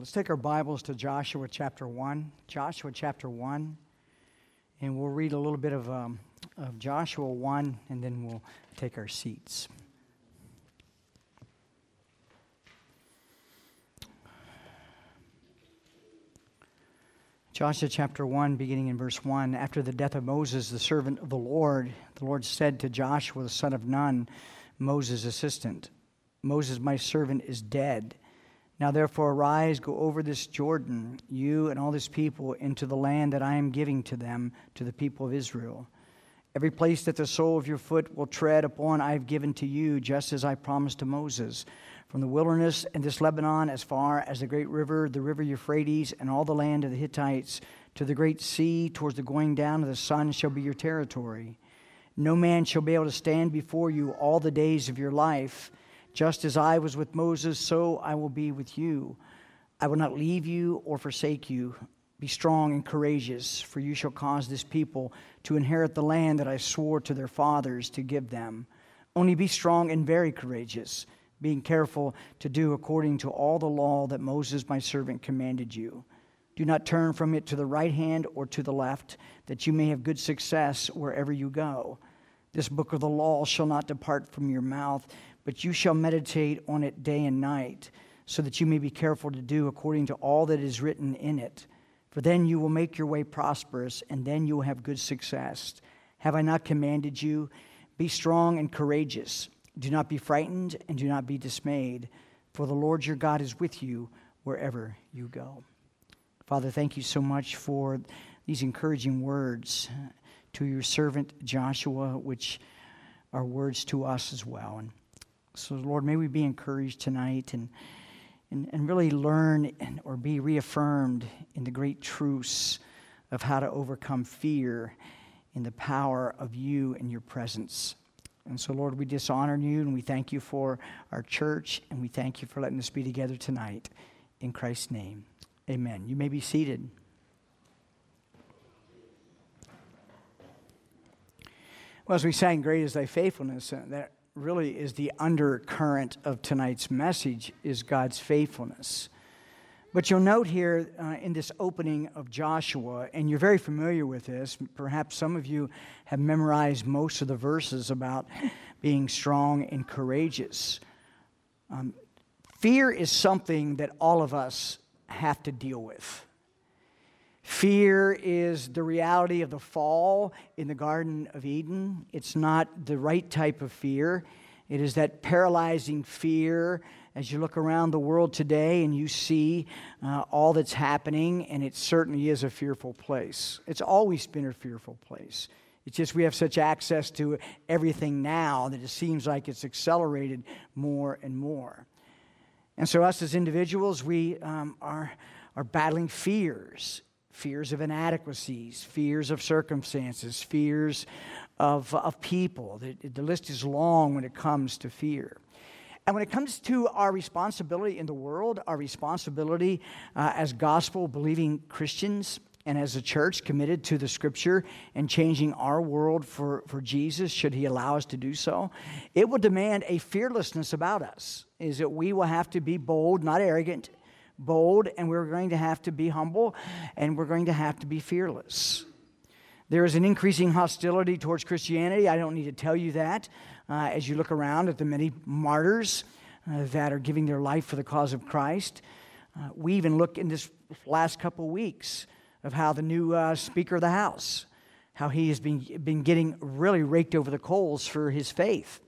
Let's take our Bibles to Joshua chapter 1. Joshua chapter 1. And we'll read a little bit of, um, of Joshua 1, and then we'll take our seats. Joshua chapter 1, beginning in verse 1. After the death of Moses, the servant of the Lord, the Lord said to Joshua, the son of Nun, Moses' assistant, Moses, my servant, is dead. Now therefore arise, go over this Jordan, you and all this people, into the land that I am giving to them, to the people of Israel. Every place that the sole of your foot will tread upon, I have given to you, just as I promised to Moses. From the wilderness and this Lebanon, as far as the great river, the river Euphrates, and all the land of the Hittites, to the great sea, towards the going down of the sun, shall be your territory. No man shall be able to stand before you all the days of your life. Just as I was with Moses, so I will be with you. I will not leave you or forsake you. Be strong and courageous, for you shall cause this people to inherit the land that I swore to their fathers to give them. Only be strong and very courageous, being careful to do according to all the law that Moses my servant commanded you. Do not turn from it to the right hand or to the left, that you may have good success wherever you go. This book of the law shall not depart from your mouth but you shall meditate on it day and night, so that you may be careful to do according to all that is written in it. For then you will make your way prosperous, and then you will have good success. Have I not commanded you? Be strong and courageous. Do not be frightened, and do not be dismayed, for the Lord your God is with you wherever you go. Father, thank you so much for these encouraging words uh, to your servant Joshua, which are words to us as well. And so, Lord, may we be encouraged tonight and, and, and really learn and, or be reaffirmed in the great truths of how to overcome fear in the power of you and your presence. And so, Lord, we dishonor you and we thank you for our church and we thank you for letting us be together tonight. In Christ's name, amen. You may be seated. Well, as we sang, Great is Thy Faithfulness, that really is the undercurrent of tonight's message is God's faithfulness. But you'll note here uh, in this opening of Joshua, and you're very familiar with this, perhaps some of you have memorized most of the verses about being strong and courageous. Um, fear is something that all of us have to deal with. Fear is the reality of the fall in the Garden of Eden. It's not the right type of fear. It is that paralyzing fear as you look around the world today and you see uh, all that's happening, and it certainly is a fearful place. It's always been a fearful place. It's just we have such access to everything now that it seems like it's accelerated more and more. And so, us as individuals, we um, are, are battling fears fears of inadequacies, fears of circumstances, fears of, of people. The, the list is long when it comes to fear. And when it comes to our responsibility in the world, our responsibility uh, as gospel believing Christians and as a church committed to the scripture and changing our world for, for Jesus, should he allow us to do so, it will demand a fearlessness about us. Is that we will have to be bold, not arrogant, bold, and we're going to have to be humble, and we're going to have to be fearless. There is an increasing hostility towards Christianity. I don't need to tell you that uh, as you look around at the many martyrs uh, that are giving their life for the cause of Christ. Uh, we even look in this last couple weeks of how the new uh, Speaker of the House, how he has been, been getting really raked over the coals for his faith.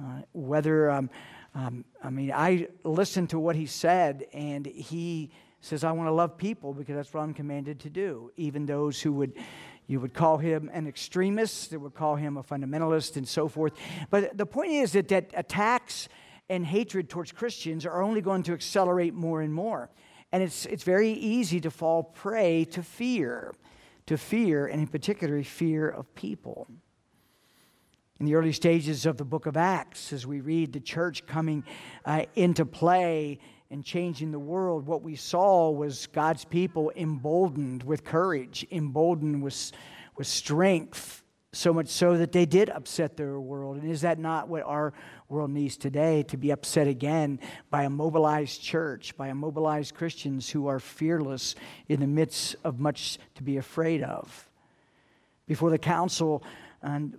Uh, whether um, um, I mean, I listened to what he said, and he says, I want to love people because that's what I'm commanded to do. Even those who would, you would call him an extremist, that would call him a fundamentalist, and so forth. But the point is that, that attacks and hatred towards Christians are only going to accelerate more and more. And it's, it's very easy to fall prey to fear, to fear, and in particular, fear of people in the early stages of the book of Acts, as we read the church coming uh, into play and changing the world, what we saw was God's people emboldened with courage, emboldened with, with strength, so much so that they did upset their world. And is that not what our world needs today? To be upset again by a mobilized church, by a mobilized Christians who are fearless in the midst of much to be afraid of. Before the council and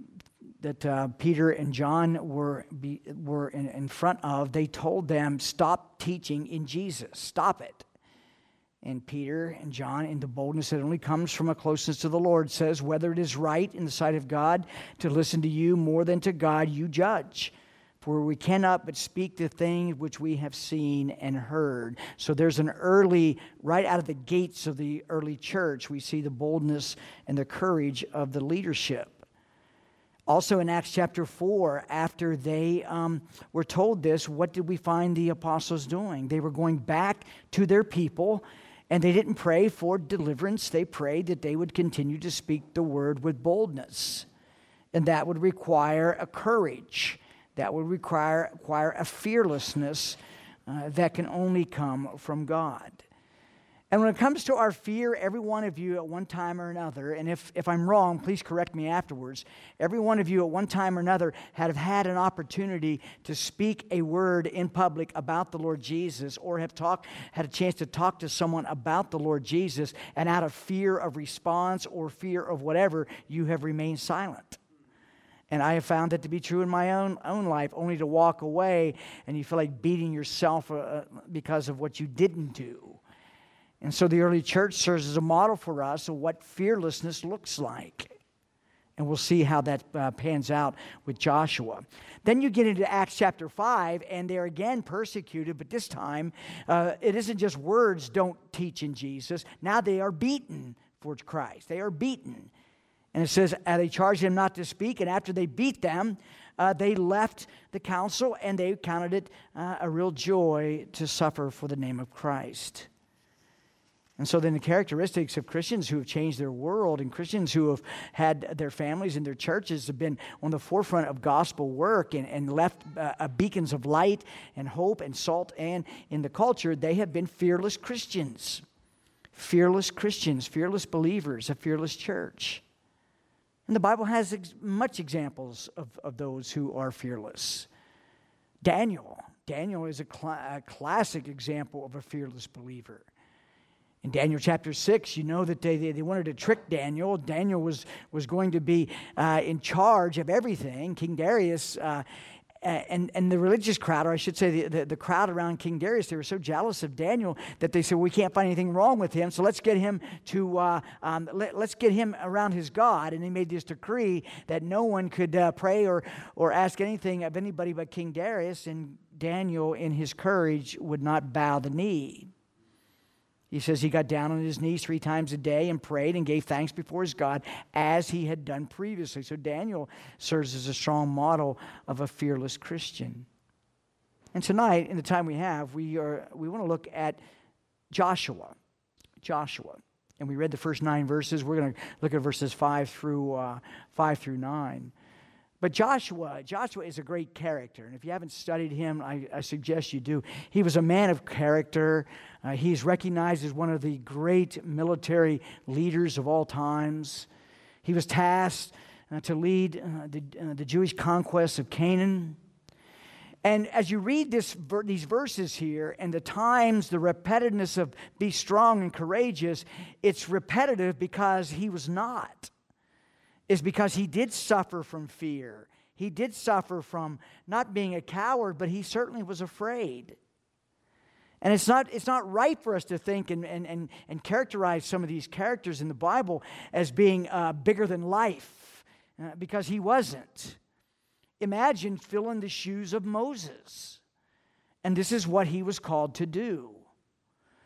that uh, Peter and John were, be, were in, in front of, they told them, Stop teaching in Jesus. Stop it. And Peter and John, in the boldness that only comes from a closeness to the Lord, says, Whether it is right in the sight of God to listen to you more than to God, you judge. For we cannot but speak the things which we have seen and heard. So there's an early, right out of the gates of the early church, we see the boldness and the courage of the leadership. Also in Acts chapter 4, after they um, were told this, what did we find the apostles doing? They were going back to their people and they didn't pray for deliverance, they prayed that they would continue to speak the word with boldness. And that would require a courage, that would require, require a fearlessness uh, that can only come from God. And when it comes to our fear, every one of you at one time or another, and if, if I'm wrong, please correct me afterwards, every one of you at one time or another have had an opportunity to speak a word in public about the Lord Jesus or have talked, had a chance to talk to someone about the Lord Jesus, and out of fear of response or fear of whatever, you have remained silent. And I have found that to be true in my own, own life, only to walk away and you feel like beating yourself uh, because of what you didn't do. And so the early church serves as a model for us of what fearlessness looks like. And we'll see how that uh, pans out with Joshua. Then you get into Acts chapter 5, and they're again persecuted, but this time uh, it isn't just words don't teach in Jesus. Now they are beaten for Christ. They are beaten. And it says, uh, they charged them not to speak, and after they beat them, uh, they left the council and they counted it uh, a real joy to suffer for the name of Christ. And so then the characteristics of Christians who have changed their world and Christians who have had their families and their churches have been on the forefront of gospel work and, and left uh, beacons of light and hope and salt and in the culture, they have been fearless Christians. Fearless Christians, fearless believers, a fearless church. And the Bible has ex- much examples of, of those who are fearless. Daniel. Daniel is a, cl- a classic example of a fearless believer. In Daniel chapter 6, you know that they, they wanted to trick Daniel. Daniel was, was going to be uh, in charge of everything. King Darius uh, and, and the religious crowd, or I should say the, the, the, crowd around King Darius, they were so jealous of Daniel that they said, We can't find anything wrong with him, so let's get him to, uh, um, let, us get him around his God. And he made this decree that no one could uh, pray or, or ask anything of anybody but King Darius, and Daniel, in his courage, would not bow the knee. He says he got down on his knees three times a day and prayed and gave thanks before his God as he had done previously. So Daniel serves as a strong model of a fearless Christian. And tonight, in the time we have, we, are, we want to look at Joshua. Joshua. And we read the first nine verses. We're going to look at verses five through, uh, five through nine. But Joshua, Joshua is a great character. And if you haven't studied him, I, I suggest you do. He was a man of character. Uh, he's recognized as one of the great military leaders of all times. He was tasked uh, to lead uh, the, uh, the Jewish conquest of Canaan. And as you read this, these verses here and the times, the repetitiveness of be strong and courageous, it's repetitive because he was not is because he did suffer from fear. He did suffer from not being a coward, but he certainly was afraid. And it's not, it's not right for us to think and, and, and, and characterize some of these characters in the Bible as being uh, bigger than life, uh, because he wasn't. Imagine filling the shoes of Moses. And this is what he was called to do.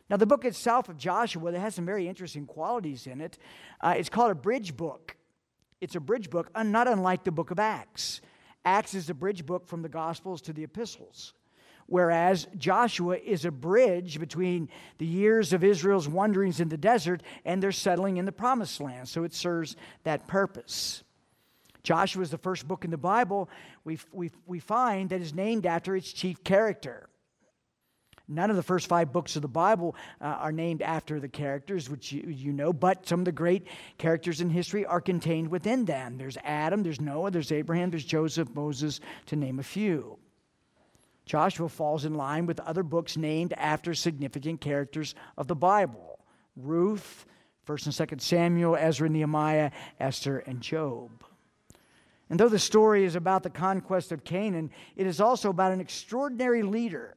Now, the book itself of Joshua, that has some very interesting qualities in it. Uh, it's called a bridge book. It's a bridge book, not unlike the book of Acts. Acts is a bridge book from the Gospels to the epistles, whereas Joshua is a bridge between the years of Israel's wanderings in the desert and their settling in the promised land. So it serves that purpose. Joshua is the first book in the Bible we, we, we find that is named after its chief character. None of the first five books of the Bible uh, are named after the characters, which you, you, know, but some of the great characters in history are contained within them. There's Adam, there's Noah, there's Abraham, there's Joseph, Moses, to name a few. Joshua falls in line with other books named after significant characters of the Bible Ruth, 1st and 2nd Samuel, Ezra, Nehemiah, Esther, and Job. And though the story is about the conquest of Canaan, it is also about an extraordinary leader.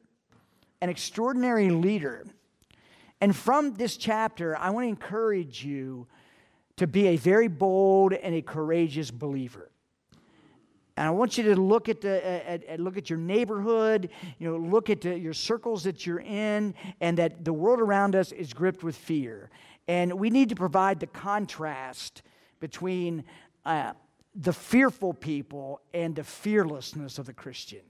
An extraordinary leader. And from this chapter, I want to encourage you to be a very bold and a courageous believer. And I want you to look at, the, at, at, look at your neighborhood, you know, look at the, your circles that you're in, and that the world around us is gripped with fear. And we need to provide the contrast between uh, the fearful people and the fearlessness of the Christian.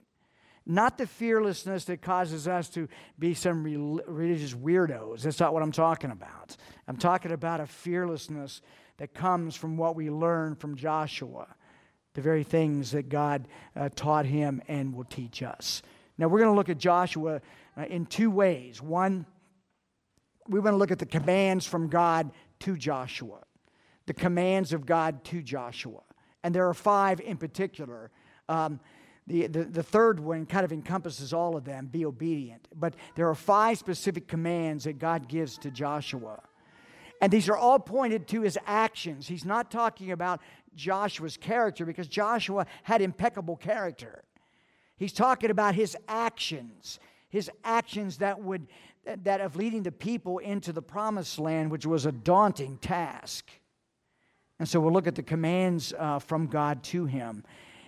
Not the fearlessness that causes us to be some religious weirdos. That's not what I'm talking about. I'm talking about a fearlessness that comes from what we learn from Joshua the very things that God uh, taught him and will teach us. Now, we're going to look at Joshua uh, in two ways. One, we want to look at the commands from God to Joshua, the commands of God to Joshua. And there are five in particular. Um, the, the, the third one kind of encompasses all of them be obedient. But there are five specific commands that God gives to Joshua. And these are all pointed to his actions. He's not talking about Joshua's character because Joshua had impeccable character. He's talking about his actions, his actions that would that of leading the people into the promised land, which was a daunting task. And so we'll look at the commands uh, from God to him.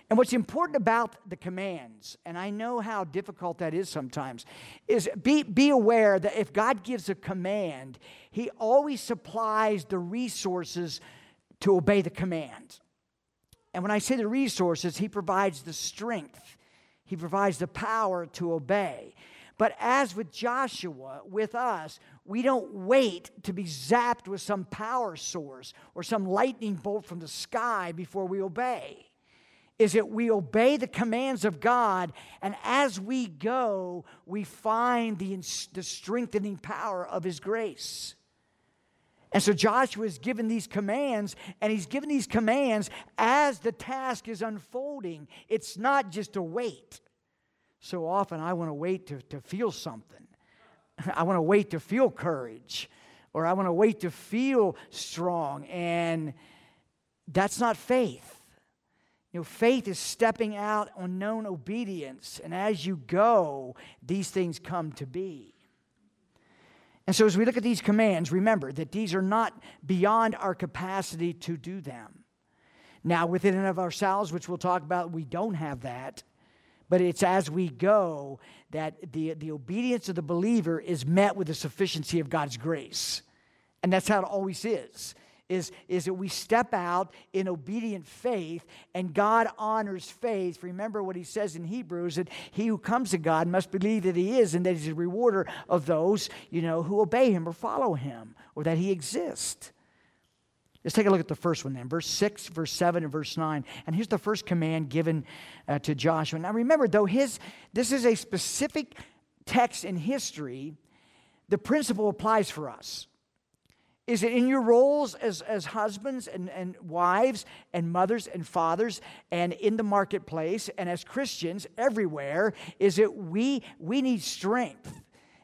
And what's important about the commands, and I know how difficult that is sometimes, is be, be aware that if God gives a command, He always supplies the resources to obey the command. And when I say the resources, He provides the strength, He provides the power to obey. But as with Joshua, with us, we don't wait to be zapped with some power source or some lightning bolt from the sky before we obey. Is that we obey the commands of God, and as we go, we find the, the strengthening power of His grace. And so Joshua is given these commands, and he's given these commands as the task is unfolding. It's not just a wait. So often I want to wait to, to feel something. I want to wait to feel courage, or I want to wait to feel strong. And that's not faith. You know, faith is stepping out on known obedience, and as you go, these things come to be. And so, as we look at these commands, remember that these are not beyond our capacity to do them. Now, within and of ourselves, which we'll talk about, we don't have that. But it's as we go that the, the obedience of the believer is met with the sufficiency of God's grace. And that's how it always is is, is that we step out in obedient faith and God honors faith. Remember what he says in Hebrews that he who comes to God must believe that he is and that he's a rewarder of those, you know, who obey him or follow him or that he exists. Let's take a look at the first one then. Verse 6, verse 7, and verse 9. And here's the first command given uh, to Joshua. Now remember, though, his, this is a specific text in history, the principle applies for us. Is it in your roles as, as husbands and, and wives and mothers and fathers and in the marketplace and as Christians everywhere? Is it we, we need strength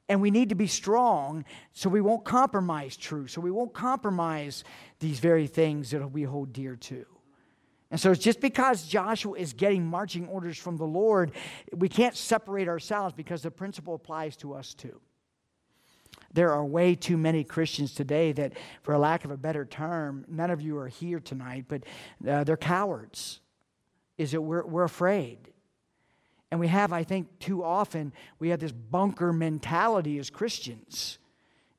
and we need to be strong so we won't compromise truth, so we won't compromise these very things that we hold dear to. And so, it's just because Joshua is getting marching orders from the Lord, we can't separate ourselves because the principle applies to us too. There are way too many Christians today that, for lack of a better term, none of you are here tonight, but uh, they're cowards. Is it we're, we're afraid? And we have, I think, too often, we have this bunker mentality as Christians,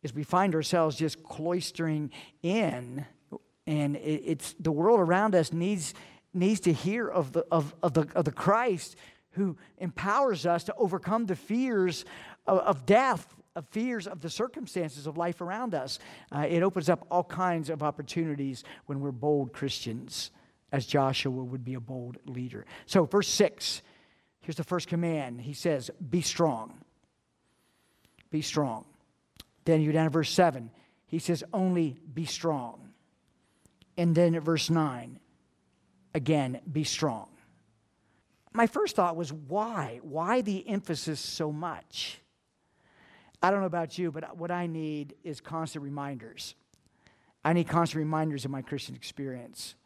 is we find ourselves just cloistering in, and it, it's the world around us needs needs to hear of the of, of the of the Christ who empowers us to overcome the fears of, of death of fears of the circumstances of life around us. Uh, it opens up all kinds of opportunities when we're bold Christians, as Joshua would be a bold leader. So, verse 6, here's the first command. He says, Be strong. be strong. Then you down to verse 7. He says, only be strong. And then at verse 9, again, be strong. My first thought was, why? Why the emphasis so much? I don't know about you, but what I need is constant reminders. I need constant reminders of my Christian experience.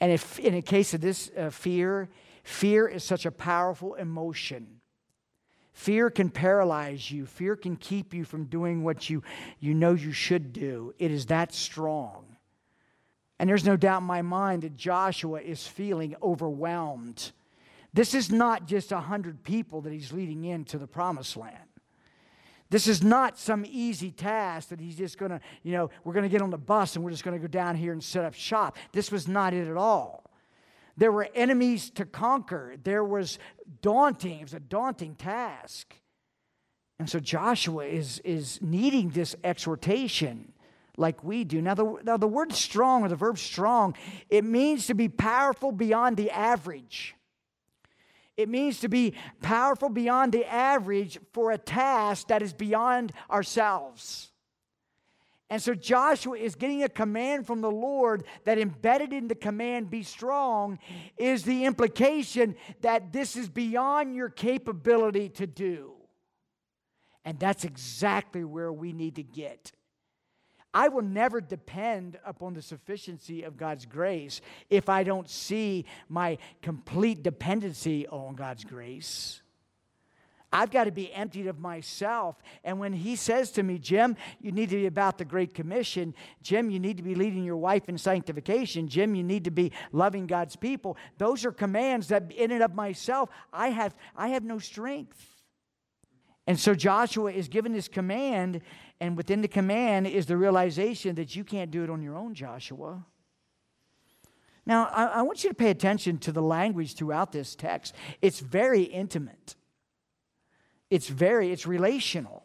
And if in a case of this uh, fear, fear is such a powerful emotion. Fear can paralyze you. Fear can keep you from doing what you, you know you should do. It is that strong. And there's no doubt in my mind that Joshua is feeling overwhelmed. This is not just a hundred people that he's leading into the promised land. This is not some easy task that he's just going to, you know, we're going to get on the bus and we're just going to go down here and set up shop. This was not it at all. There were enemies to conquer. There was daunting, it was a daunting task. And so Joshua is, is needing this exhortation like we do. Now the, now, the word strong or the verb strong, it means to be powerful beyond the average. It means to be powerful beyond the average for a task that is beyond ourselves. And so Joshua is getting a command from the Lord that embedded in the command, be strong, is the implication that this is beyond your capability to do. And that's exactly where we need to get. I will never depend upon the sufficiency of God's grace if I don't see my complete dependency on God's grace. I've got to be emptied of myself. And when he says to me, Jim, you need to be about the Great Commission. Jim, you need to be leading your wife in sanctification. Jim, you need to be loving God's people. Those are commands that in and of myself, I have, I have no strength. And so Joshua is given this command, and within the command is the realization that you can't do it on your own, Joshua. Now, I, I, want you to pay attention to the language throughout this text. It's very intimate, it's very, it's relational.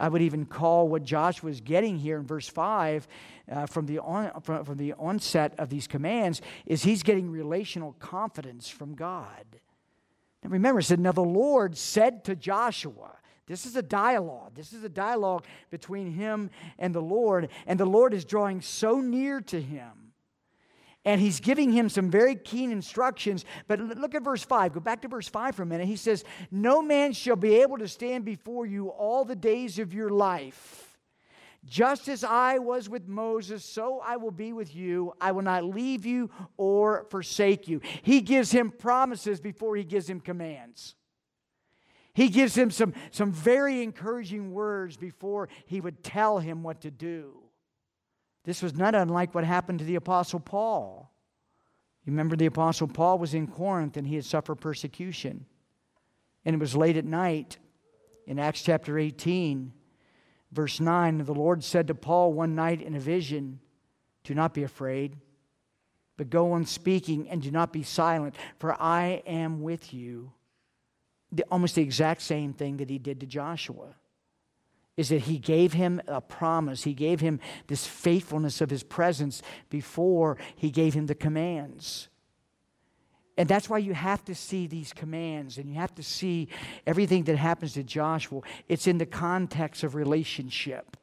I would even call what Joshua is getting here in verse 5 uh, from, the on, from, from the onset of these commands is he's getting relational confidence from God. Now remember, it said, Now the Lord said to Joshua, this is a dialogue. This is a dialogue between him and the Lord. And the Lord is drawing so near to him. And he's giving him some very keen instructions. But look at verse 5. Go back to verse 5 for a minute. He says, No man shall be able to stand before you all the days of your life. Just as I was with Moses, so I will be with you. I will not leave you or forsake you. He gives him promises before he gives him commands. He gives him some, some very encouraging words before he would tell him what to do. This was not unlike what happened to the Apostle Paul. You remember the Apostle Paul was in Corinth and he had suffered persecution. And it was late at night in Acts chapter 18 Verse 9 The Lord said to Paul one night in a vision, Do not be afraid, but go on speaking and do not be silent, for I am with you. The, almost the exact same thing that he did to Joshua is that he gave him a promise. He gave him this faithfulness of his presence before he gave him the commands. And that's why you have to see these commands and you have to see everything that happens to Joshua. It's in the context of relationship.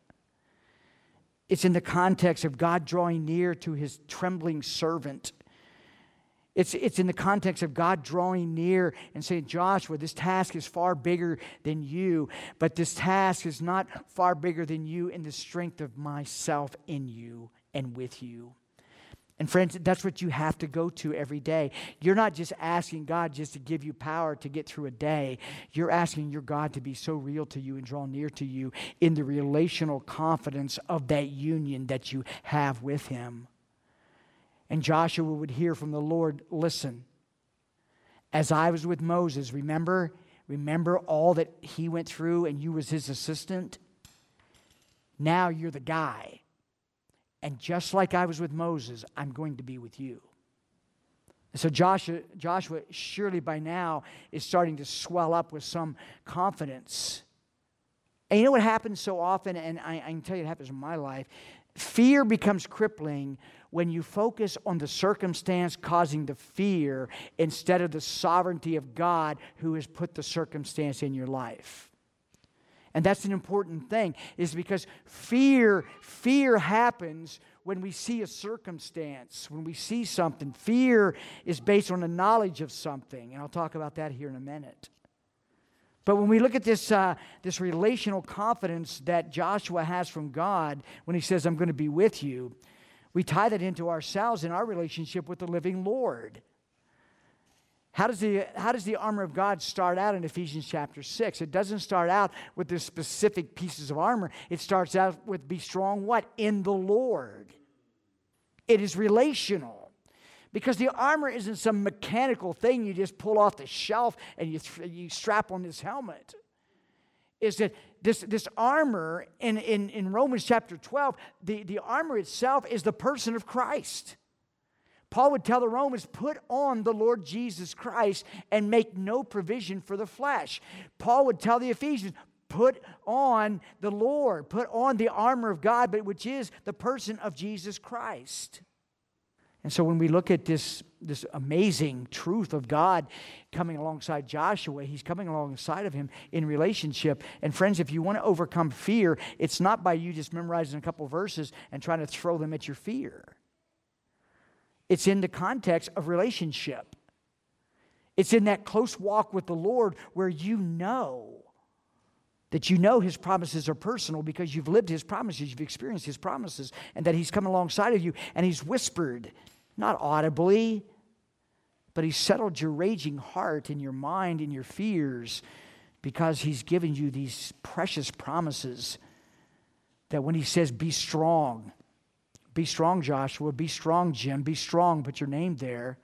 It's in the context of God drawing near to his trembling servant. It's, it's in the context of God drawing near and saying, Joshua, this task is far bigger than you, but this task is not far bigger than you in the strength of myself in you and with you. And friends, that's what you have to go to every day. You're not just asking God just to give you power to get through a day. You're asking your God to be so real to you and draw near to you in the relational confidence of that union that you have with Him. And Joshua would hear from the Lord, listen, as I was with Moses, remember, remember all that he went through and you was his assistant? Now you're the guy and just like I was with Moses, I'm going to be with you. So Joshua, Joshua surely by now is starting to swell up with some confidence. And you know what happens so often, and I, I can tell you it happens in my life fear becomes crippling when you focus on the circumstance causing the fear instead of the sovereignty of God who has put the circumstance in your life. And that's an important thing, is because fear, fear happens when we see a circumstance, when we see something. Fear is based on the knowledge of something, and I'll talk about that here in a minute. But when we look at this, uh, this relational confidence that Joshua has from God when he says, I'm going to be with you, we tie that into ourselves in our relationship with the living Lord. How does, the, how does the armor of God start out in Ephesians chapter 6? It doesn't start out with the specific pieces of armor. It starts out with be strong what? In the Lord. It is relational. Because the armor isn't some mechanical thing you just pull off the shelf and you, th- you strap on this helmet. Is that this, this armor in, in, in Romans chapter 12, the, the armor itself is the person of Christ. Paul would tell the Romans, put on the Lord Jesus Christ and make no provision for the flesh. Paul would tell the Ephesians, put on the Lord, put on the armor of God, but which is the person of Jesus Christ. And so when we look at this, this amazing truth of God coming alongside Joshua, he's coming alongside of him in relationship. And friends, if you want to overcome fear, it's not by you just memorizing a couple verses and trying to throw them at your fear. It's in the context of relationship. It's in that close walk with the Lord where you know that you know his promises are personal because you've lived his promises, you've experienced his promises, and that he's come alongside of you and he's whispered, not audibly, but he's settled your raging heart and your mind and your fears because he's given you these precious promises that when he says, Be strong, be strong, Joshua. Be strong, Jim. Be strong. Put your name there.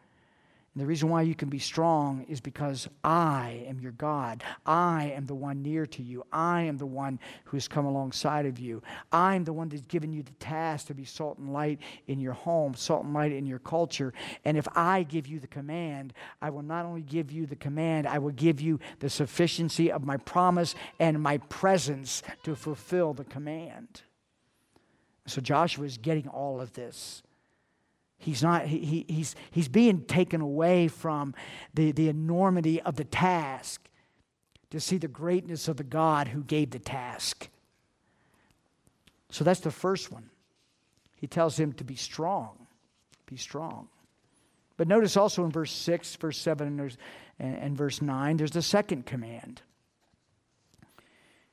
And the reason why you can be strong is because I am your God. I am the one near to you. I am the one who has come alongside of you. I am the one that's given you the task to be salt and light in your home, salt and light in your culture. And if I give you the command, I will not only give you the command, I will give you the sufficiency of my promise and my presence to fulfill the command. So Joshua is getting all of this. He's not, he, he's, he's being taken away from the, the enormity of the task to see the greatness of the God who gave the task. So that's the first one. He tells him to be strong. Be strong. But notice also in verse 6, verse 7, and, and, verse 9, there's the second command.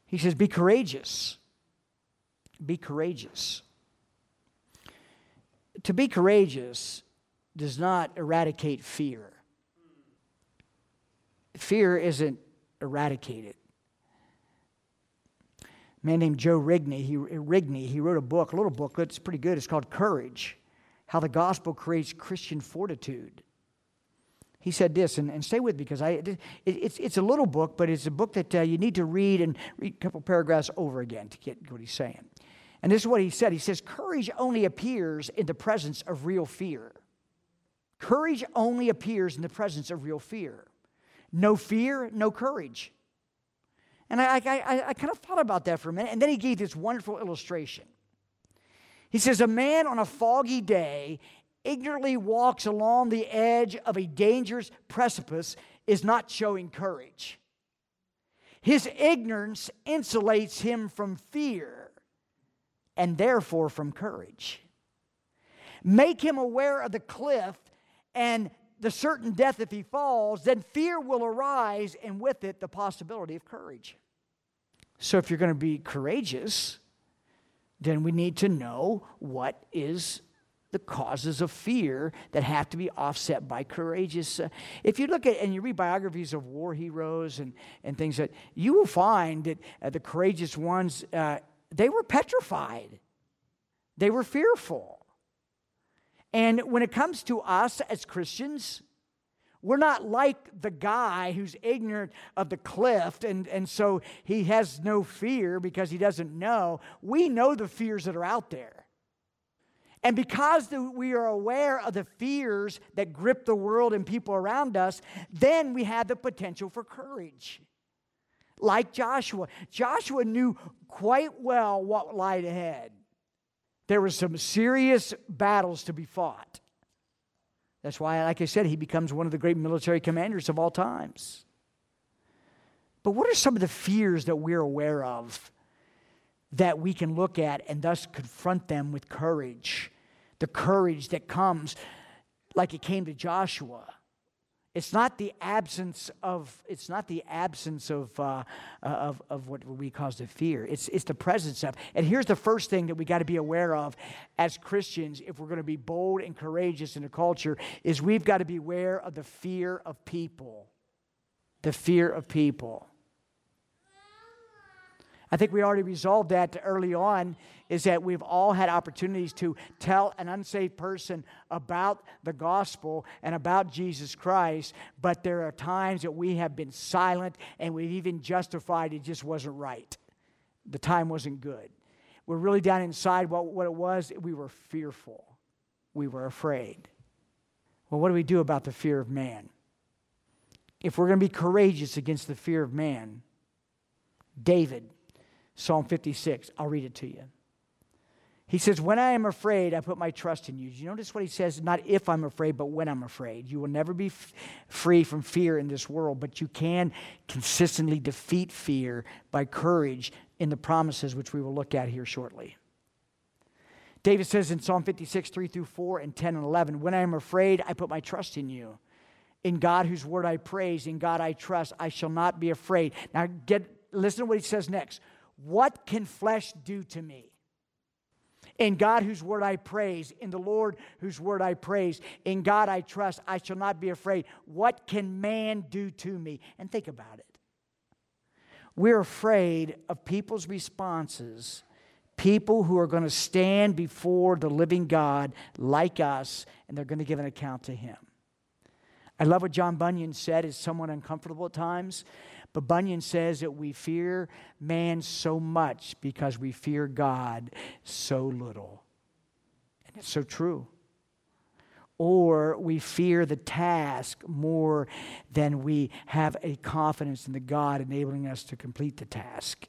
He says, Be courageous be courageous. To be courageous does not eradicate fear. Fear isn't eradicated. A man named Joe Rigney, he, Rigney, he wrote a book, a little book that's pretty good. It's called Courage How the Gospel Creates Christian Fortitude. He said this, and, and stay with me because I, it, it's, it's a little book, but it's a book that uh, you need to read and read a couple paragraphs over again to get what he's saying. And this is what he said. He says, Courage only appears in the presence of real fear. Courage only appears in the presence of real fear. No fear, no courage. And I, I, I, kind of thought about that for a minute. And then he gave this wonderful illustration. He says, A man on a foggy day ignorantly walks along the edge of a dangerous precipice is not showing courage. His ignorance insulates him from fear and therefore from courage. Make him aware of the cliff and the certain death if he falls, then fear will arise, and with it, the possibility of courage. So, if you're going to be courageous, then we need to know what is the causes of fear that have to be offset by courageous. Uh, if you look at and you read biographies of war heroes and, and things that you will find that uh, the courageous ones uh, they were petrified, they were fearful. And when it comes to us as Christians, we're not like the guy who's ignorant of the cliff and, and so he has no fear because he doesn't know. We know the fears that are out there. And because the, we are aware of the fears that grip the world and people around us, then we have the potential for courage like Joshua. Joshua knew quite well what lied ahead. There were some serious battles to be fought. That's why, like I said, he becomes one of the great military commanders of all times. But what are some of the fears that we're aware of that we can look at and thus confront them with courage? The courage that comes like it came to Joshua. It's not the absence of it's not the absence of uh, of, of what we cause the fear. It's it's the presence of. And here's the first thing that we got to be aware of as Christians, if we're going to be bold and courageous in a culture, is we've got to be aware of the fear of people. The fear of people. I think we already resolved that early on is that we've all had opportunities to tell an unsaved person about the gospel and about Jesus Christ, but there are times that we have been silent and we've even justified it just wasn't right. The time wasn't good. We're really down inside what, what it was. We were fearful, we were afraid. Well, what do we do about the fear of man? If we're going to be courageous against the fear of man, David Psalm 56. I'll read it to you. He says, When I am afraid, I put my trust in you. You notice what he says? Not if I'm afraid, but when I'm afraid. You will never be f- free from fear in this world, but you can consistently defeat fear by courage in the promises which we will look at here shortly. David says in Psalm 56, 3 through 4 and 10 and 11, When I am afraid, I put my trust in you. In God, whose word I praise, in God I trust, I shall not be afraid. Now, get, listen to what he says next. What can flesh do to me? In God, whose word I praise, in the Lord, whose word I praise, in God I trust, I shall not be afraid. What can man do to me? And think about it. We're afraid of people's responses, people who are going to stand before the living God like us, and they're going to give an account to Him. I love what John Bunyan said, is somewhat uncomfortable at times. But Bunyan says that we fear man so much because we fear God so little. And it's so true. Or we fear the task more than we have a confidence in the God enabling us to complete the task.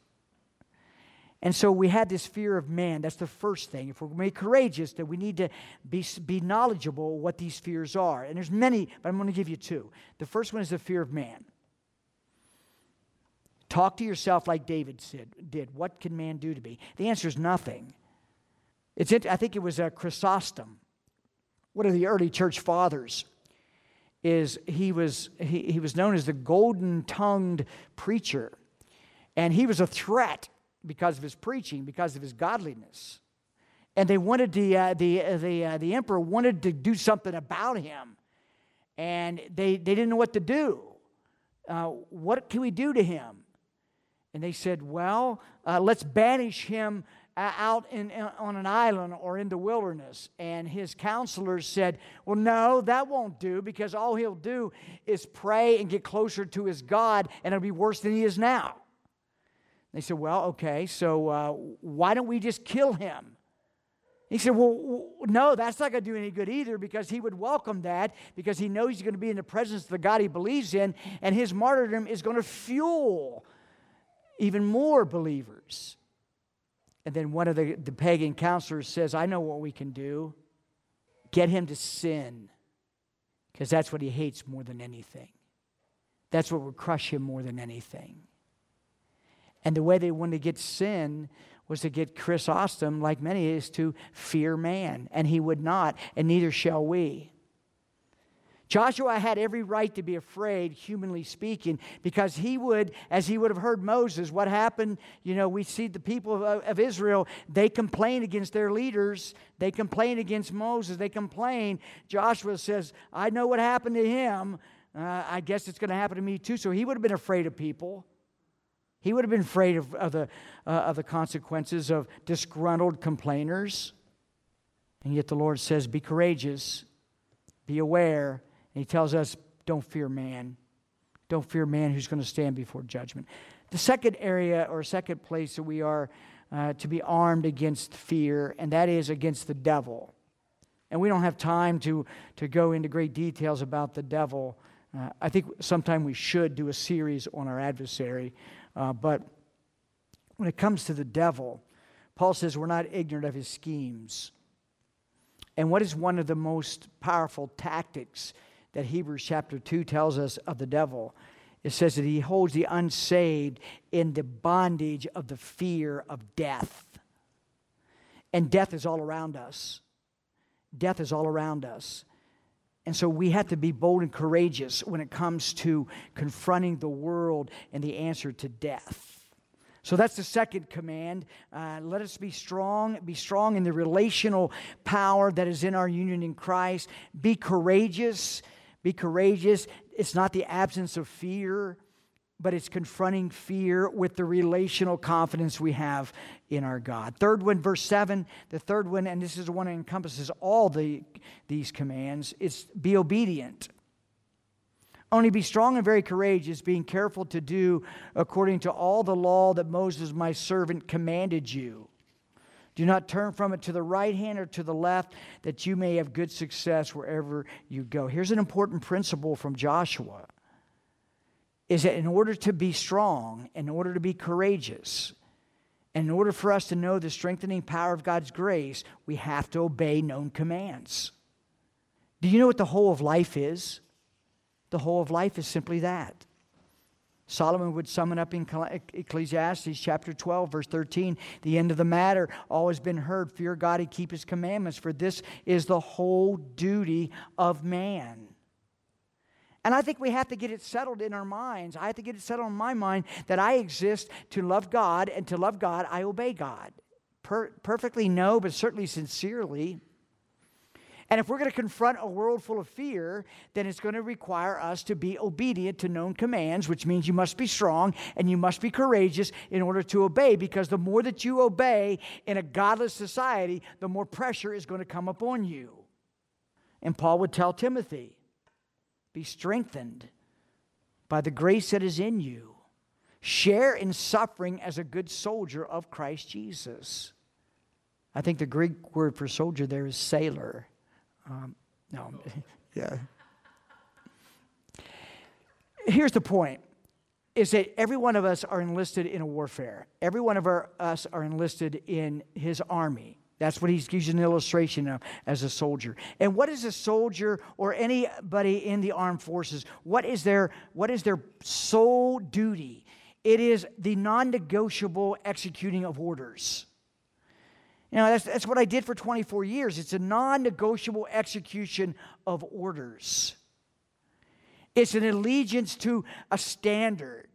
And so we had this fear of man. That's the first thing. If we're going to be courageous, that we need to be, be knowledgeable what these fears are. And there's many, but I'm going to give you two. The first one is the fear of man. Talk to yourself like David said, did. What can man do to me? The answer is nothing. It's, I think it was a Chrysostom, one of the early church fathers. Is he was he, he was known as the golden tongued preacher, and he was a threat because of his preaching, because of his godliness, and they wanted the uh, the uh, the uh, the emperor wanted to do something about him, and they they didn't know what to do. Uh, what can we do to him? And they said, Well, uh, let's banish him uh, out in, on an island or in the wilderness. And his counselors said, Well, no, that won't do because all he'll do is pray and get closer to his God, and it'll be worse than he is now. They said, Well, okay, so uh, why don't we just kill him? He said, Well, no, that's not going to do any good either because he would welcome that because he knows he's going to be in the presence of the God he believes in, and his martyrdom is going to fuel even more believers. And then one of the, the pagan counselors says, I know what we can do. Get him to sin, because that's what he hates more than anything. That's what would crush him more than anything. And the way they wanted to get sin was to get Chrysostom, like many, is to fear man. And he would not, and neither shall we. Joshua had every right to be afraid, humanly speaking, because he would, as he would have heard Moses, what happened, you know, we see the people of, of Israel, they complain against their leaders, they complain against Moses, they complain. Joshua says, I know what happened to him. Uh, I guess it's going to happen to me too. So he would have been afraid of people. He would have been afraid of, of the, uh, of the consequences of disgruntled complainers. And yet the Lord says, Be courageous, be aware, he tells us, don't fear man. Don't fear man who's going to stand before judgment. The second area or second place that we are uh, to be armed against fear, and that is against the devil. And we don't have time to, to go into great details about the devil. Uh, I think sometime we should do a series on our adversary. Uh, but when it comes to the devil, Paul says we're not ignorant of his schemes. And what is one of the most powerful tactics that Hebrews chapter 2 tells us of the devil it says that he holds the unsaved in the bondage of the fear of death. And death is all around us. Death is all around us. And so we have to be bold and courageous when it comes to confronting the world and the answer to death. So that's the second command. Uh, let us be strong, be strong in the relational power that is in our union in Christ. Be courageous. Be courageous. It's not the absence of fear, but it's confronting fear with the relational confidence we have in our God. Third one, verse 7, the third one, and this is the one that encompasses all the, these commands, is be obedient. Only be strong and very courageous, being careful to do according to all the law that Moses, my servant, commanded you. Do not turn from it to the right hand or to the left, that you may have good success wherever you go. Here's an important principle from Joshua is that in order to be strong, in order to be courageous, in order for us to know the strengthening power of God's grace, we have to obey known commands. Do you know what the whole of life is? The whole of life is simply that. Solomon would sum it up in Ecclesiastes chapter 12, verse 13. The end of the matter, always been heard fear God and keep his commandments, for this is the whole duty of man. And I think we have to get it settled in our minds. I have to get it settled in my mind that I exist to love God, and to love God, I obey God. Per- perfectly no, but certainly sincerely. And if we're going to confront a world full of fear, then it's going to require us to be obedient to known commands, which means you must be strong and you must be courageous in order to obey, because the more that you obey in a godless society, the more pressure is going to come upon you. And Paul would tell Timothy, be strengthened by the grace that is in you. Share in suffering as a good soldier of Christ Jesus. I think the Greek word for soldier there is sailor. Um, no, yeah. Here's the point is that every one of us are enlisted in a warfare. Every one of our, us are enlisted in his army. That's what he's using an illustration of as a soldier. And what is a soldier or anybody in the armed forces? What is their, what is their sole duty? It is the non negotiable executing of orders. You know, that's, that's what I did for 24 years. It's a non negotiable execution of orders, it's an allegiance to a standard.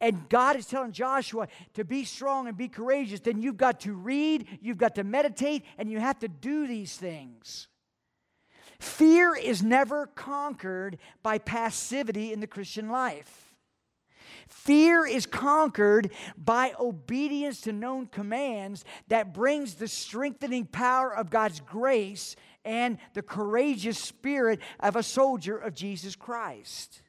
And God is telling Joshua to be strong and be courageous. Then you've got to read, you've got to meditate, and you have to do these things. Fear is never conquered by passivity in the Christian life. Fear is conquered by obedience to known commands that brings the strengthening power of God's grace and the courageous spirit of a soldier of Jesus Christ.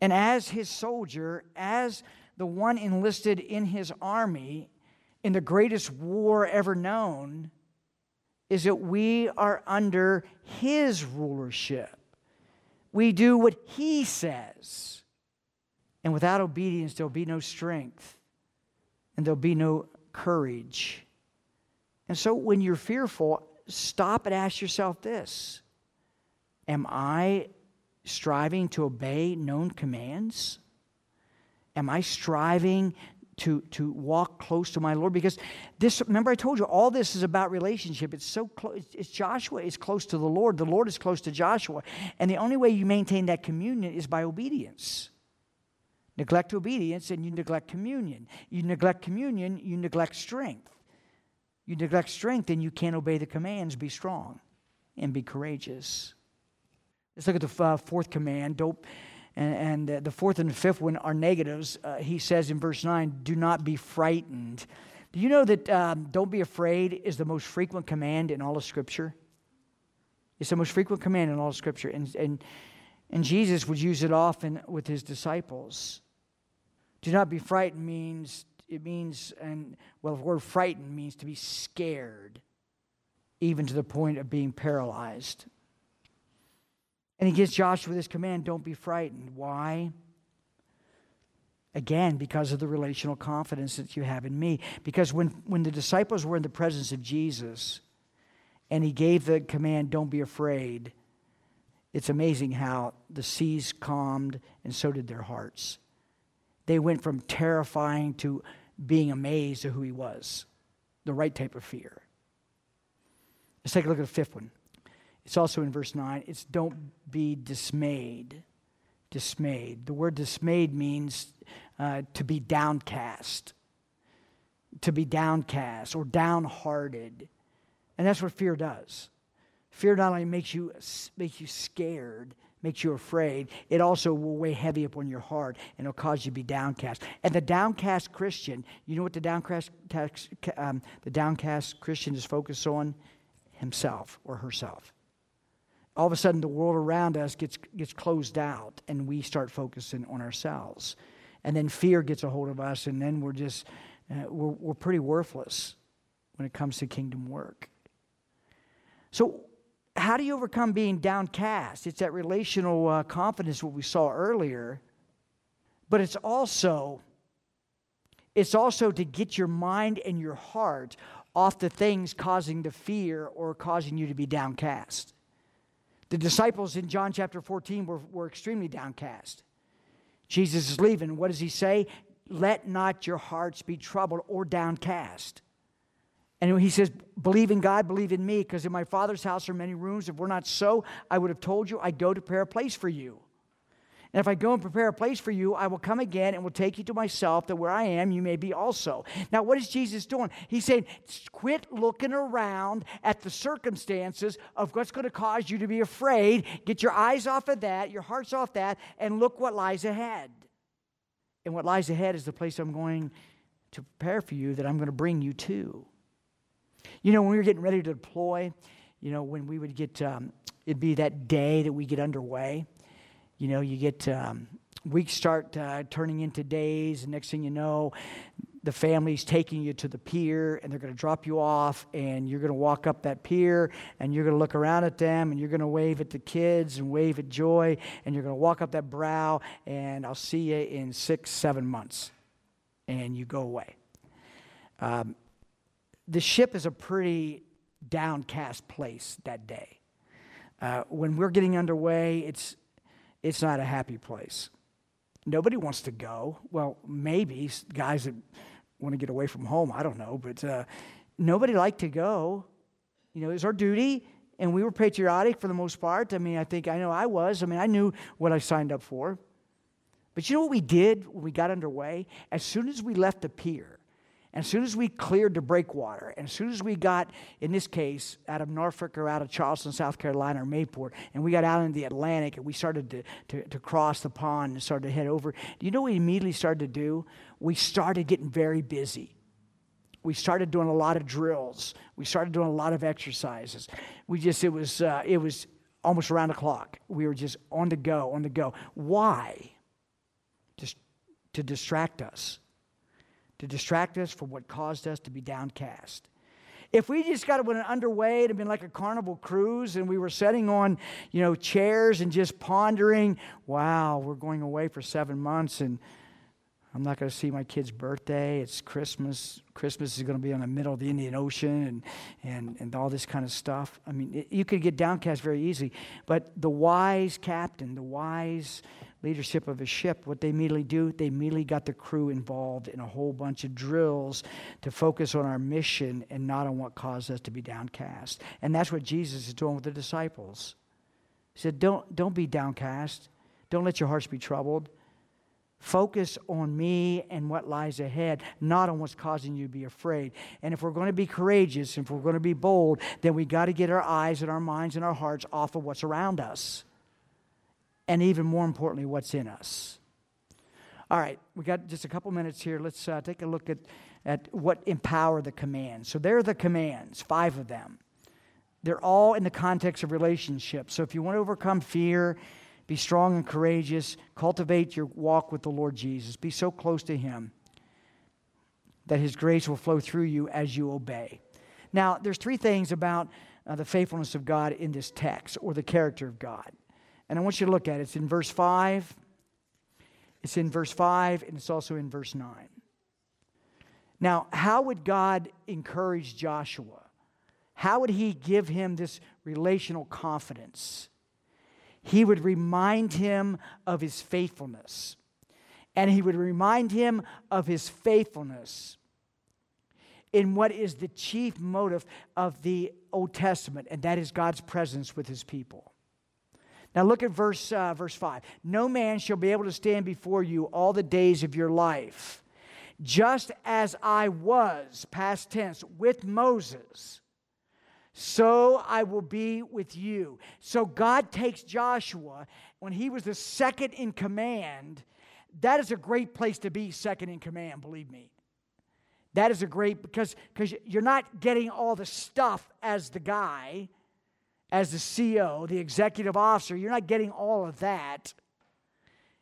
And as his soldier, as the one enlisted in his army in the greatest war ever known, is that we are under his rulership. We do what he says. And without obedience, there'll be no strength and there'll be no courage. And so when you're fearful, stop and ask yourself this Am I striving to obey known commands? Am I striving to, to walk close to my Lord? Because this, remember, I told you, all this is about relationship. It's so close. It's Joshua is close to the Lord. The Lord is close to Joshua. And the only way you maintain that communion is by obedience. Neglect obedience and you neglect communion. You neglect communion, you neglect strength. You neglect strength and you can't obey the commands. Be strong and be courageous. Let's look at the uh, fourth command. Don't, and, and uh, the fourth and the fifth one are negatives. Uh, he says in verse 9, do not be frightened. Do you know that um, don't be afraid is the most frequent command in all of Scripture? It's the most frequent command in all of Scripture. And, and, and Jesus would use it often with his disciples. Do not be frightened means, it means, and well, the word frightened means to be scared, even to the point of being paralyzed. And he gives Joshua this command don't be frightened. Why? Again, because of the relational confidence that you have in me. Because when, when the disciples were in the presence of Jesus and he gave the command, don't be afraid, It's amazing how the seas calmed and so did their hearts. They went from terrifying to being amazed at who he was, the right type of fear. Let's take a look at the fifth one. It's also in verse 9. It's don't be dismayed. Dismayed. The word dismayed means uh, to be downcast, to be downcast or downhearted. And that's what fear does. Fear not only makes you, makes you scared, makes you afraid, it also will weigh heavy upon your heart and it'll cause you to be downcast. And the downcast Christian, you know what the downcast, um, the downcast Christian is focused on? Himself or herself. All of a sudden, the world around us gets, gets closed out and we start focusing on ourselves. And then fear gets a hold of us, and then we're just, uh, we're, we're pretty worthless when it comes to kingdom work. So, how do you overcome being downcast? It's that relational uh, confidence, what we saw earlier, but it's also it's also to get your mind and your heart off the things causing the fear or causing you to be downcast. The disciples in John chapter 14 were, were extremely downcast. Jesus is leaving. What does he say? Let not your hearts be troubled or downcast. And he says, Believe in God, believe in me, because in my Father's house are many rooms. If we're not so, I would have told you, I go to prepare a place for you. And if I go and prepare a place for you, I will come again and will take you to myself, that where I am, you may be also. Now, what is Jesus doing? He's saying, quit looking around at the circumstances of what's going to cause you to be afraid. Get your eyes off of that, your hearts off that, and look what lies ahead. And what lies ahead is the place I'm going to prepare for you that I'm going to bring you to. You know, when we were getting ready to deploy, you know, when we would get, um, it'd be that day that we get underway. You know, you get, um, weeks start uh, turning into days, and next thing you know, the family's taking you to the pier and they're going to drop you off and you're going to walk up that pier and you're going to look around at them and you're going to wave at the kids and wave at joy and you're going to walk up that brow and i'll see you in six seven months and you go away um, the ship is a pretty downcast place that day. Uh, when we're getting underway, it's, it's not a happy place. Nobody wants to go. Well, maybe guys that want to get away from home, I don't know, but uh, nobody liked to go. You know, it's our duty, and we were patriotic for the most part. I mean, I think I know I was. I mean, I knew what I signed up for. But you know what we did when we got underway? As soon as we left the pier, and as soon as we cleared the breakwater, and as soon as we got, in this case, out of Norfolk or out of Charleston, South Carolina, or Mayport, and we got out into the Atlantic and we started to, to, to cross the pond and started to head over, you know what we immediately started to do? We started getting very busy. We started doing a lot of drills. We started doing a lot of exercises. We just, it was, uh, it was almost around the clock. We were just on the go, on the go. Why? Just to distract us to distract us from what caused us to be downcast. If we just got went underway, it'd been like a carnival cruise, and we were sitting on, you know, chairs and just pondering, wow, we're going away for seven months, and I'm not going to see my kid's birthday. It's Christmas. Christmas is going to be in the middle of the Indian Ocean and, and, and all this kind of stuff. I mean, it, you could get downcast very easily. But the wise captain, the wise leadership of a ship, what they immediately do, they immediately got the crew involved in a whole bunch of drills to focus on our mission and not on what caused us to be downcast. And that's what Jesus is doing with the disciples. He said, Don't, don't be downcast. Don't let your hearts be troubled. Focus on me and what lies ahead, not on what's causing you to be afraid. And if we're going to be courageous, and if we're going to be bold, then we got to get our eyes and our minds and our hearts off of what's around us and even more importantly, what's in us. All right, we got just a couple minutes here. Let's uh, take a look at, at what empower the commands. So there are the commands, five of them. They're all in the context of relationships. So if you want to overcome fear, be strong and courageous, cultivate your walk with the Lord Jesus, be so close to Him that His grace will flow through you as you obey. Now, there's three things about uh, the faithfulness of God in this text or the character of God. And I want you to look at it. It's in verse 5. It's in verse 5, and it's also in verse 9. Now, how would God encourage Joshua? How would he give him this relational confidence? he would remind him of his faithfulness. And he would remind him of his faithfulness in what is the chief motive of the Old Testament, and that is God's presence with his people. Now look at verse, uh, verse 5. No man shall be able to stand before you all the days of your life. Just as I was, past tense, with Moses, so I will be with you. So God takes Joshua when he was the second in command. That is a great place to be, second in command, believe me. That is a great because because you're not getting all the stuff as the guy, as the CEO, the executive officer. You're not getting all of that.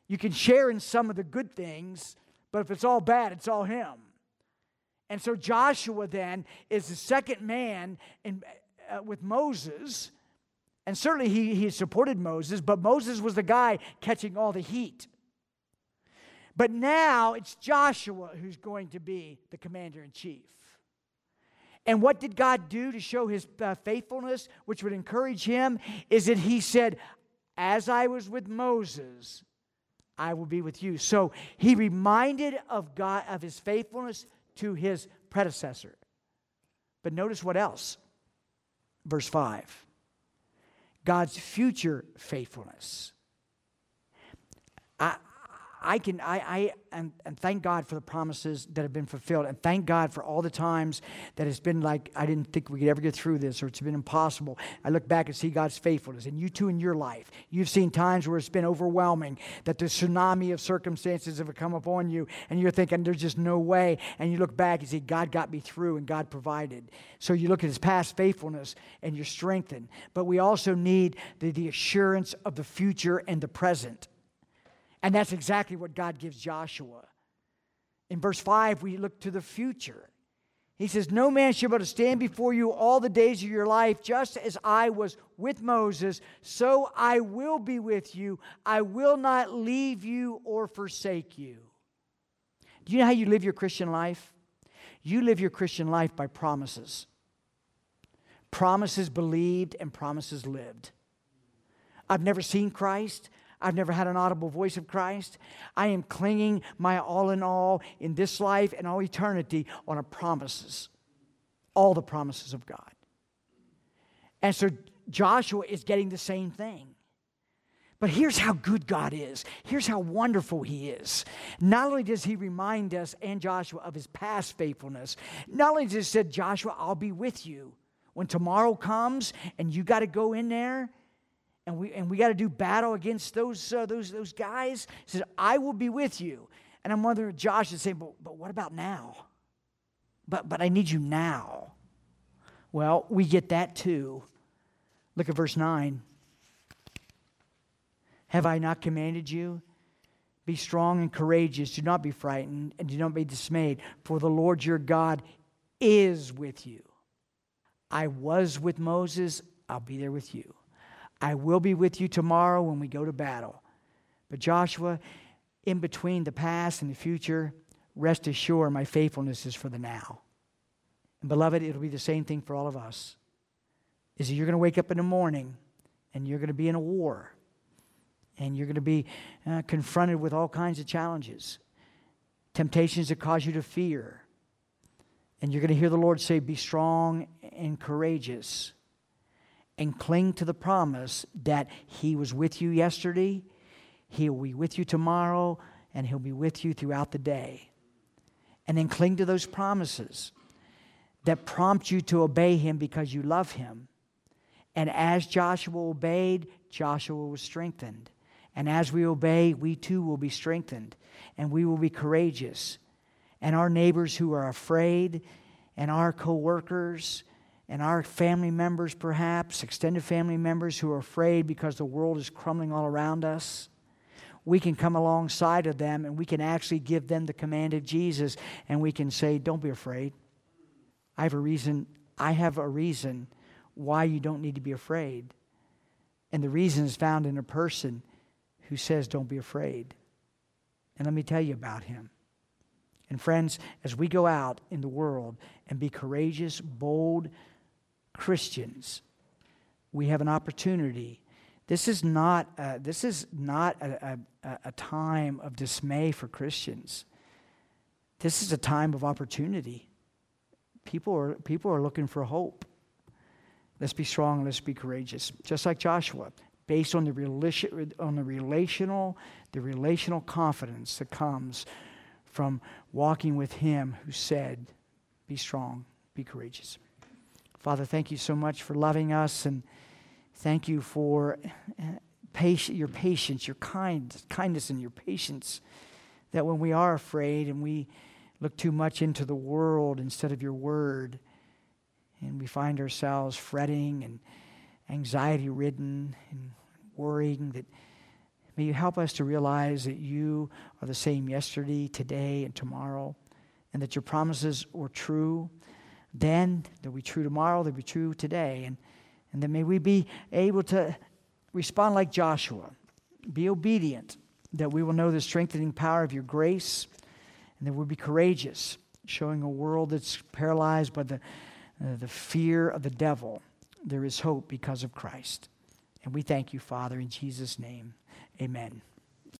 You can share in some of the good things, but if it's all bad, it's all him. And so Joshua then is the second man in, uh, with Moses. And certainly he, he supported Moses, but Moses was the guy catching all the heat. But now it's Joshua who's going to be the commander in chief. And what did God do to show his uh, faithfulness, which would encourage him? Is that he said, As I was with Moses, I will be with you. So he reminded of God of his faithfulness to his predecessor. But notice what else? Verse 5. God's future faithfulness. I, I can, I, I and, and thank God for the promises that have been fulfilled. And thank God for all the times that it's been like, I didn't think we could ever get through this or it's been impossible. I look back and see God's faithfulness. And you too in your life, you've seen times where it's been overwhelming, that the tsunami of circumstances have come upon you, and you're thinking, there's just no way. And you look back and see, God got me through and God provided. So you look at his past faithfulness and you're strengthened. But we also need the, the assurance of the future and the present. And that's exactly what God gives Joshua. In verse 5, we look to the future. He says, No man shall be able to stand before you all the days of your life, just as I was with Moses, so I will be with you. I will not leave you or forsake you. Do you know how you live your Christian life? You live your Christian life by promises. Promises believed and promises lived. I've never seen Christ. I've never had an audible voice of Christ. I am clinging my all in all in this life and all eternity on a promises, all the promises of God. And so Joshua is getting the same thing. But here's how good God is. Here's how wonderful He is. Not only does He remind us and Joshua of His past faithfulness, not only does He say, Joshua, I'll be with you. When tomorrow comes and you got to go in there and we, and we got to do battle against those, uh, those, those guys. He says, I will be with you. And I'm wondering, Josh is saying, but, but what about now? But, but I need you now. Well, we get that too. Look at verse 9. Have I not commanded you? Be strong and courageous. Do not be frightened and do not be dismayed, for the Lord your God is with you. I was with Moses, I'll be there with you. I will be with you tomorrow when we go to battle. But Joshua, in between the past and the future, rest assured my faithfulness is for the now. And beloved, it'll be the same thing for all of us. Is that you're going to wake up in the morning and you're going to be in a war and you're going to be uh, confronted with all kinds of challenges, temptations that cause you to fear. And you're going to hear the Lord say, Be strong and courageous and cling to the promise that He was with you yesterday, He'll be with you tomorrow, and He'll be with you throughout the day. And then cling to those promises that prompt you to obey Him because you love Him. And as Joshua obeyed, Joshua was strengthened. And as we obey, we too will be strengthened and we will be courageous. And our neighbors who are afraid, and our coworkers, and our family members, perhaps, extended family members who are afraid because the world is crumbling all around us, we can come alongside of them and we can actually give them the command of Jesus and we can say, Don't be afraid. I have a reason. I have a reason why you don't need to be afraid. And the reason is found in a person who says, Don't be afraid. And let me tell you about him. And friends, as we go out in the world and be courageous, bold, Christians, we have an opportunity This is not, a, this is not a, a, a time of dismay for Christians. This is a time of opportunity. People are, people are looking for hope. Let's be strong, let's be courageous. Just like Joshua, based on the, relation, on the relational, the relational confidence that comes from walking with him who said, Be strong, be courageous. Father, thank you so much for loving us and thank you for uh, patient, your patience, your kind, kindness, and your patience. That when we are afraid and we look too much into the world instead of your word, and we find ourselves fretting and anxiety ridden and worrying, that may you help us to realize that you are the same yesterday, today, and tomorrow, and that your promises were true then, they'll be true tomorrow, they'll be true today. And, and then may we be able to respond like Joshua, be obedient, that we will know the strengthening power of your grace, and that we'll be courageous, showing a world that's paralyzed by the, uh, the fear of the devil. There is hope because of Christ. And we thank you, Father, in Jesus' name. Amen.